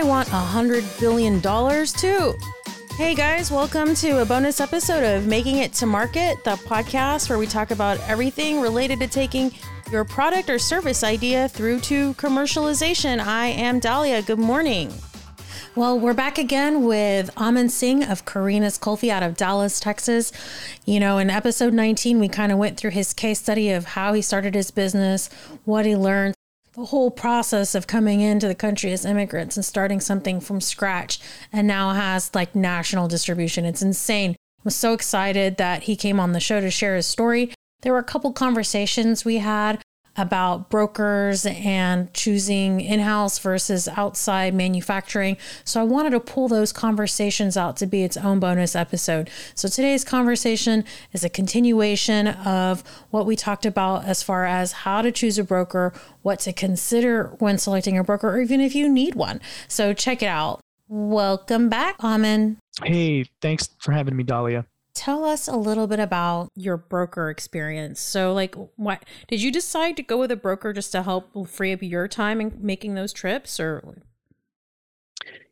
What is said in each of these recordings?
I want a hundred billion dollars too. Hey guys, welcome to a bonus episode of Making It to Market, the podcast where we talk about everything related to taking your product or service idea through to commercialization. I am Dahlia. Good morning. Well, we're back again with Aman Singh of Kaurina's Kulfi out of Dallas, Texas. You know, in episode 19, we kind of went through his case study of how he started his business, what he learned, whole process of coming into the country as immigrants and starting something from scratch and now has like national distribution. It's insane. I was so excited that he came on the show to share his story. There were a couple conversations we had about brokers and choosing in house versus outside manufacturing. So I wanted to pull those conversations out to be its own bonus episode. So today's conversation is a continuation of what we talked about as far as how to choose a broker, what to consider when selecting a broker, or even if you need one. So check it out. Welcome back, Aman. Hey, thanks for having me, Dahlia tell us a little bit about your broker experience. So, like, what did you decide to go with a broker just to help free up your time in making those trips, or?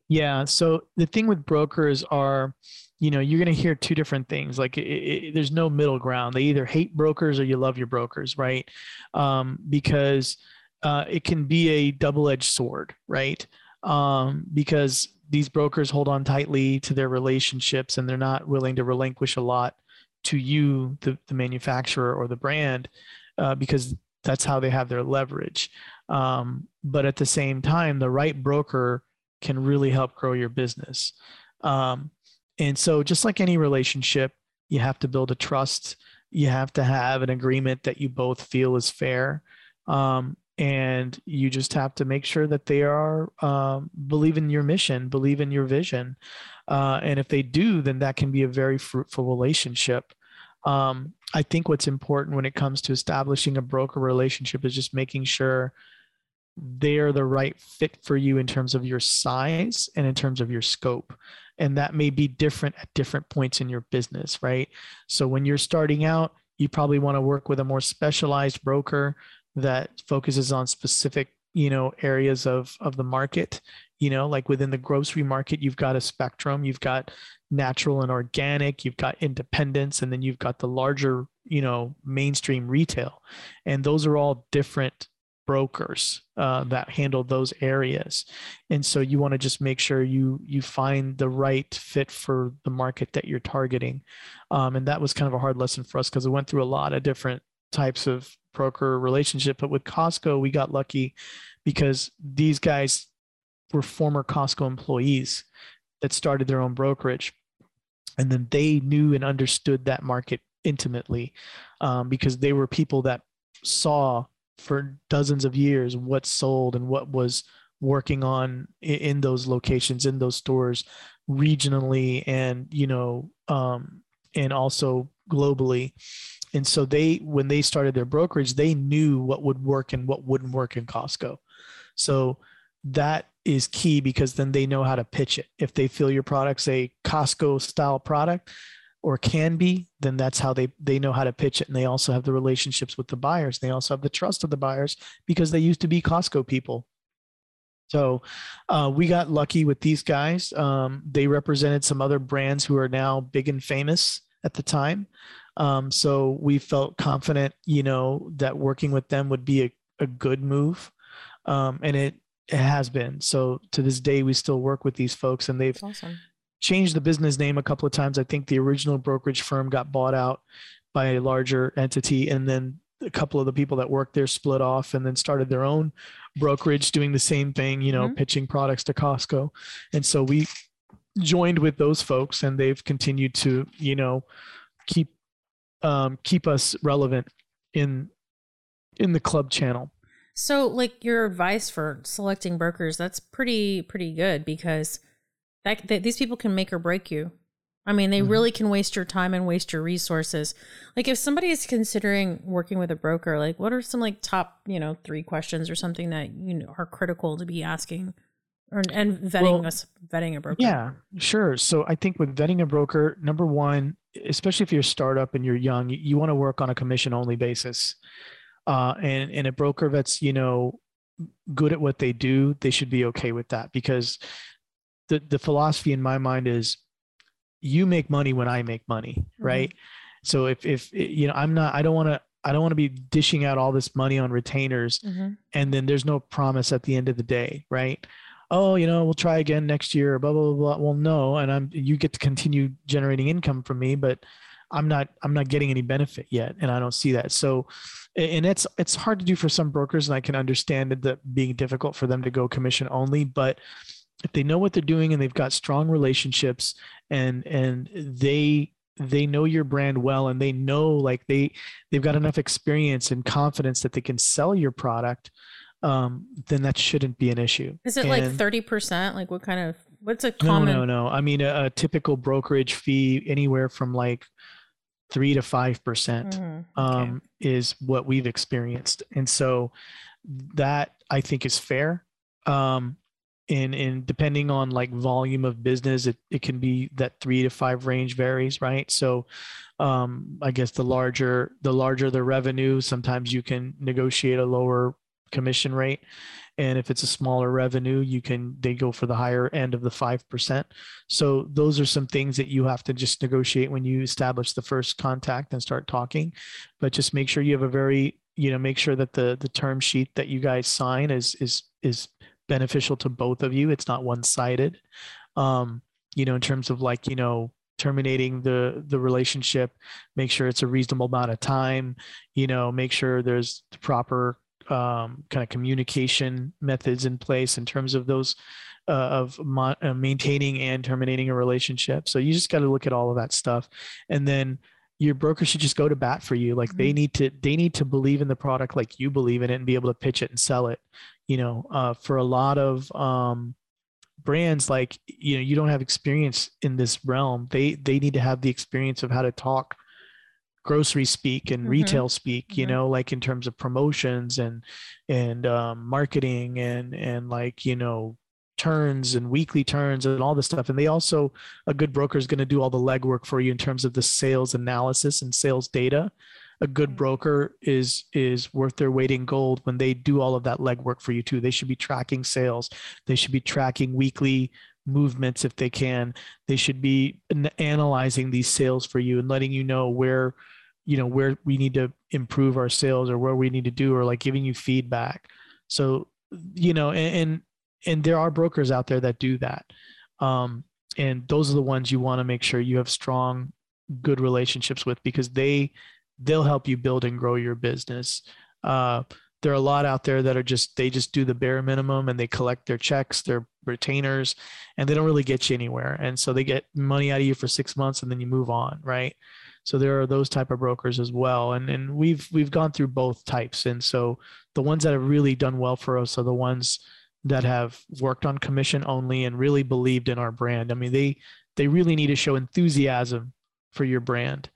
Yeah. So the thing with brokers are, you know, you're going to hear two different things. Like, it, it, there's no middle ground. They either hate brokers or you love your brokers, right? Um, because uh, it can be a double-edged sword, right? Um, because these brokers hold on tightly to their relationships and they're not willing to relinquish a lot to you, the, the manufacturer or the brand, uh, because that's how they have their leverage. Um, but at the same time, the right broker can really help grow your business. Um, and so, just like any relationship, you have to build a trust. You have to have an agreement that you both feel is fair. Um, and you just have to make sure that they are um, believe in your mission believe in your vision uh, and if they do then that can be a very fruitful relationship. Um, i think what's important when it comes to establishing a broker relationship is just making sure they're the right fit for you in terms of your size and in terms of your scope. And that may be different at different points in your business right? So when you're starting out you probably want to work with a more specialized broker that focuses on specific you know areas of of the market. You know like within the grocery market you've got a spectrum. You've got natural and organic. You've got independence and then you've got the larger you know mainstream retail. And those are all different brokers uh, that handle those areas. And so you want to just make sure you you find the right fit for the market that you're targeting. Um, and that was kind of a hard lesson for us because it went through a lot of different types of broker relationship. But with Costco, we got lucky because these guys were former Costco employees that started their own brokerage. And then they knew and understood that market intimately um, because they were people that saw for dozens of years what sold and what was working on in those locations in those stores regionally and you know um, and also globally. And so they when they started their brokerage they knew what would work and what wouldn't work in costco. So that is key because then they know how to pitch it. If they feel your product's a costco style product or can be then that's how they they know how to pitch it. And they also have the relationships with the buyers. They also have the trust of the buyers because they used to be costco people so uh, we got lucky with these guys um, they represented some other brands who are now big and famous at the time um, so we felt confident, you know, that working with them would be a, a good move. Um, and it, it has been. So to this day, we still work with these folks and they've awesome. changed the business name a couple of times. I think the original brokerage firm got bought out by a larger entity and then a couple of the people that worked there split off and then started their own brokerage doing the same thing, you know, mm-hmm. pitching products to Costco. And so we joined with those folks and they've continued to, you know, keep um, keep us relevant in in the club channel. So, like your advice for selecting brokers, that's pretty pretty good because that, that these people can make or break you. I mean, they mm-hmm. really can waste your time and waste your resources. Like if somebody is considering working with a broker, like what are some like top, you know, three questions or something that you know are critical to be asking or and vetting well, us vetting a broker? Yeah, sure. So I think with vetting a broker, number one, especially if you're a startup and you're young, you, you want to work on a commission only basis. Uh, and, and a broker that's, you know, good at what they do, they should be okay with that because the the philosophy in my mind is you make money when I make money, mm-hmm. right? So if if you know I'm not I don't want to I don't want to be dishing out all this money on retainers mm-hmm. and then there's no promise at the end of the day, right? Oh, you know, we'll try again next year, blah blah blah. Well, no, and I'm you get to continue generating income from me, but I'm not I'm not getting any benefit yet, and I don't see that. So, and it's it's hard to do for some brokers, and I can understand that being difficult for them to go commission only, but if they know what they're doing and they've got strong relationships and and they they know your brand well and they know like they they've got enough experience and confidence that they can sell your product um, then that shouldn't be an issue. Is it and, like 30% like what kind of what's a common no no no. I mean a, a typical brokerage fee anywhere from like three to five percent mm-hmm. okay. um, is what we've experienced. And so that i think is fair. Um, and and depending on like volume of business it, it can be that three to five range varies right? So um, i guess the larger the larger the revenue sometimes you can negotiate a lower commission rate. And if it's a smaller revenue you can they go for the higher end of the 5% so those are some things that you have to just negotiate when you establish the first contact and start talking. But just make sure you have a very you know make sure that the the term sheet that you guys sign is is is beneficial to both of you. It's not one sided. Um, you know, in terms of like, you know, terminating the the relationship, make sure it's a reasonable amount of time, you know, make sure there's the proper um, kind of communication methods in place in terms of those uh, of mo- uh, maintaining and terminating a relationship. So you just got to look at all of that stuff, and then your broker should just go to bat for you. Like mm-hmm. they need to they need to believe in the product like you believe in it and be able to pitch it and sell it you know uh, for a lot of um, brands like you know you don't have experience in this realm they they need to have the experience of how to talk grocery speak and mm-hmm. retail speak mm-hmm. you know like in terms of promotions and and um, marketing and and like you know turns and weekly turns and all this stuff and they also a good broker is going to do all the legwork for you in terms of the sales analysis and sales data a good mm. broker is is worth their weight in gold when they do all of that legwork for you too. They should be tracking sales. They should be tracking weekly movements if they can. They should be analyzing these sales for you and letting you know where you know where we need to improve our sales or where we need to do or like giving you feedback. So you know and and, and there are brokers out there that do that. Um, and those are the ones you want to make sure you have strong good relationships with because they they'll help you build and grow your business. Uh, there are a lot out there that are just they just do the bare minimum and they collect their checks, their retainers, and they don't really get you anywhere. And so they get money out of you for six months and then you move on, right? So there are those type of brokers as well. And and we've we've gone through both types. And so the ones that have really done well for us are the ones that have worked on commission only and really believed in our brand. I mean, they they really need to show enthusiasm for your brand.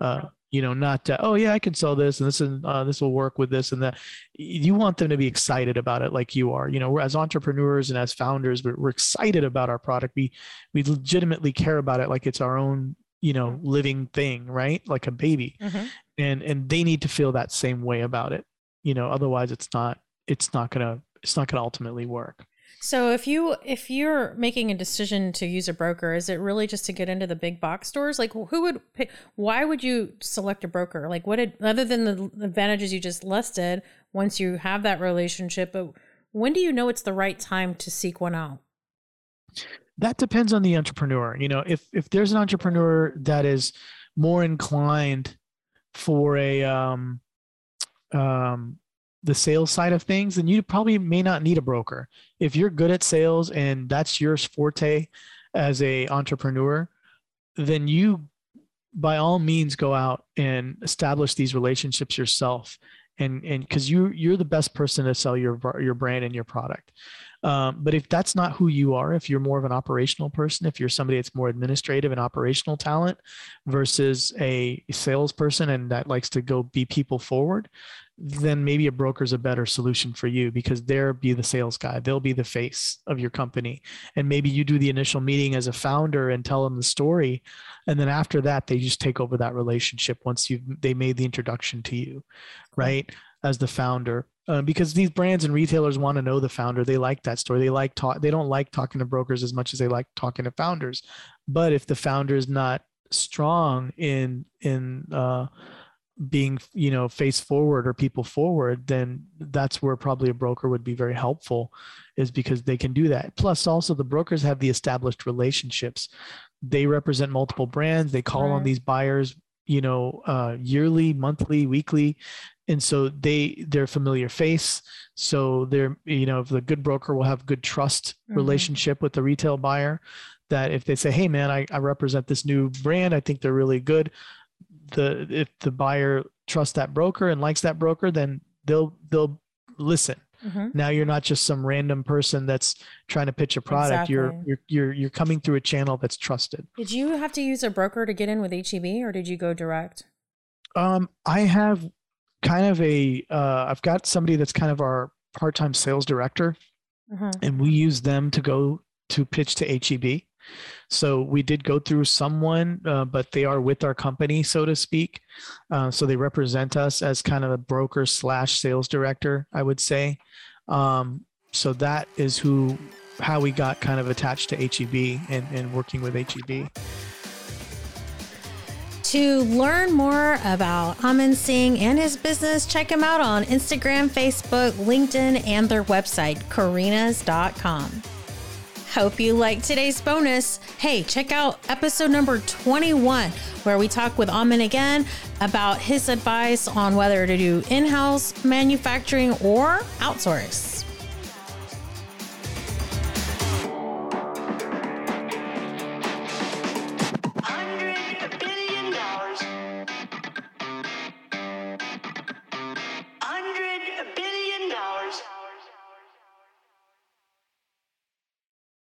Uh, you know not to, oh yeah i can sell this and this and uh, this will work with this and that you want them to be excited about it like you are you know as entrepreneurs and as founders we're, we're excited about our product we we legitimately care about it like it's our own you know mm-hmm. living thing right like a baby mm-hmm. and and they need to feel that same way about it you know otherwise it's not it's not gonna it's not gonna ultimately work so if you if you're making a decision to use a broker, is it really just to get into the big box stores? Like who would pay, why would you select a broker? Like what did other than the advantages you just listed, once you have that relationship, but when do you know it's the right time to seek one out? That depends on the entrepreneur. You know, if if there's an entrepreneur that is more inclined for a um um the sales side of things, then you probably may not need a broker. If you're good at sales and that's your forte as a entrepreneur, then you by all means go out and establish these relationships yourself and and because you you're the best person to sell your your brand and your product um, but if that's not who you are, if you're more of an operational person, if you're somebody that's more administrative and operational talent versus a salesperson and that likes to go be people forward, then maybe a broker is a better solution for you because they'll be the sales guy. They'll be the face of your company. And maybe you do the initial meeting as a founder and tell them the story. And then after that, they just take over that relationship once you've they made the introduction to you, right? As the founder. Uh, because these brands and retailers want to know the founder. They like that story. They like talk. They don't like talking to brokers as much as they like talking to founders. But if the founder is not strong in in uh, being you know face forward or people forward then that's where probably a broker would be very helpful is because they can do that plus also the brokers have the established relationships they represent multiple brands they call right. on these buyers you know uh, yearly monthly weekly. And so they they're familiar face. So they're you know if the good broker will have good trust mm-hmm. relationship with the retail buyer that if they say hey man I, I represent this new brand i think they're really good the if the buyer trusts that broker and likes that broker then they'll they'll listen Mm-hmm. Now you're not just some random person that's trying to pitch a product. Exactly. You're you're you're you're coming through a channel that's trusted. Did you have to use a broker to get in with HEB, or did you go direct? Um, I have kind of a uh, I've got somebody that's kind of our part-time sales director, mm-hmm. and we use them to go to pitch to HEB. So we did go through someone, uh, but they are with our company, so to speak. Uh, so they represent us as kind of a broker slash sales director, I would say. Um, so that is who, how we got kind of attached to HEB and, and working with HEB. To learn more about Aman Singh and his business, check him out on Instagram, Facebook, LinkedIn, and their website, kaurinas.com. Hope you liked today's bonus. Hey, check out episode number 21, where we talk with Aman again about his advice on whether to do in house manufacturing or outsource.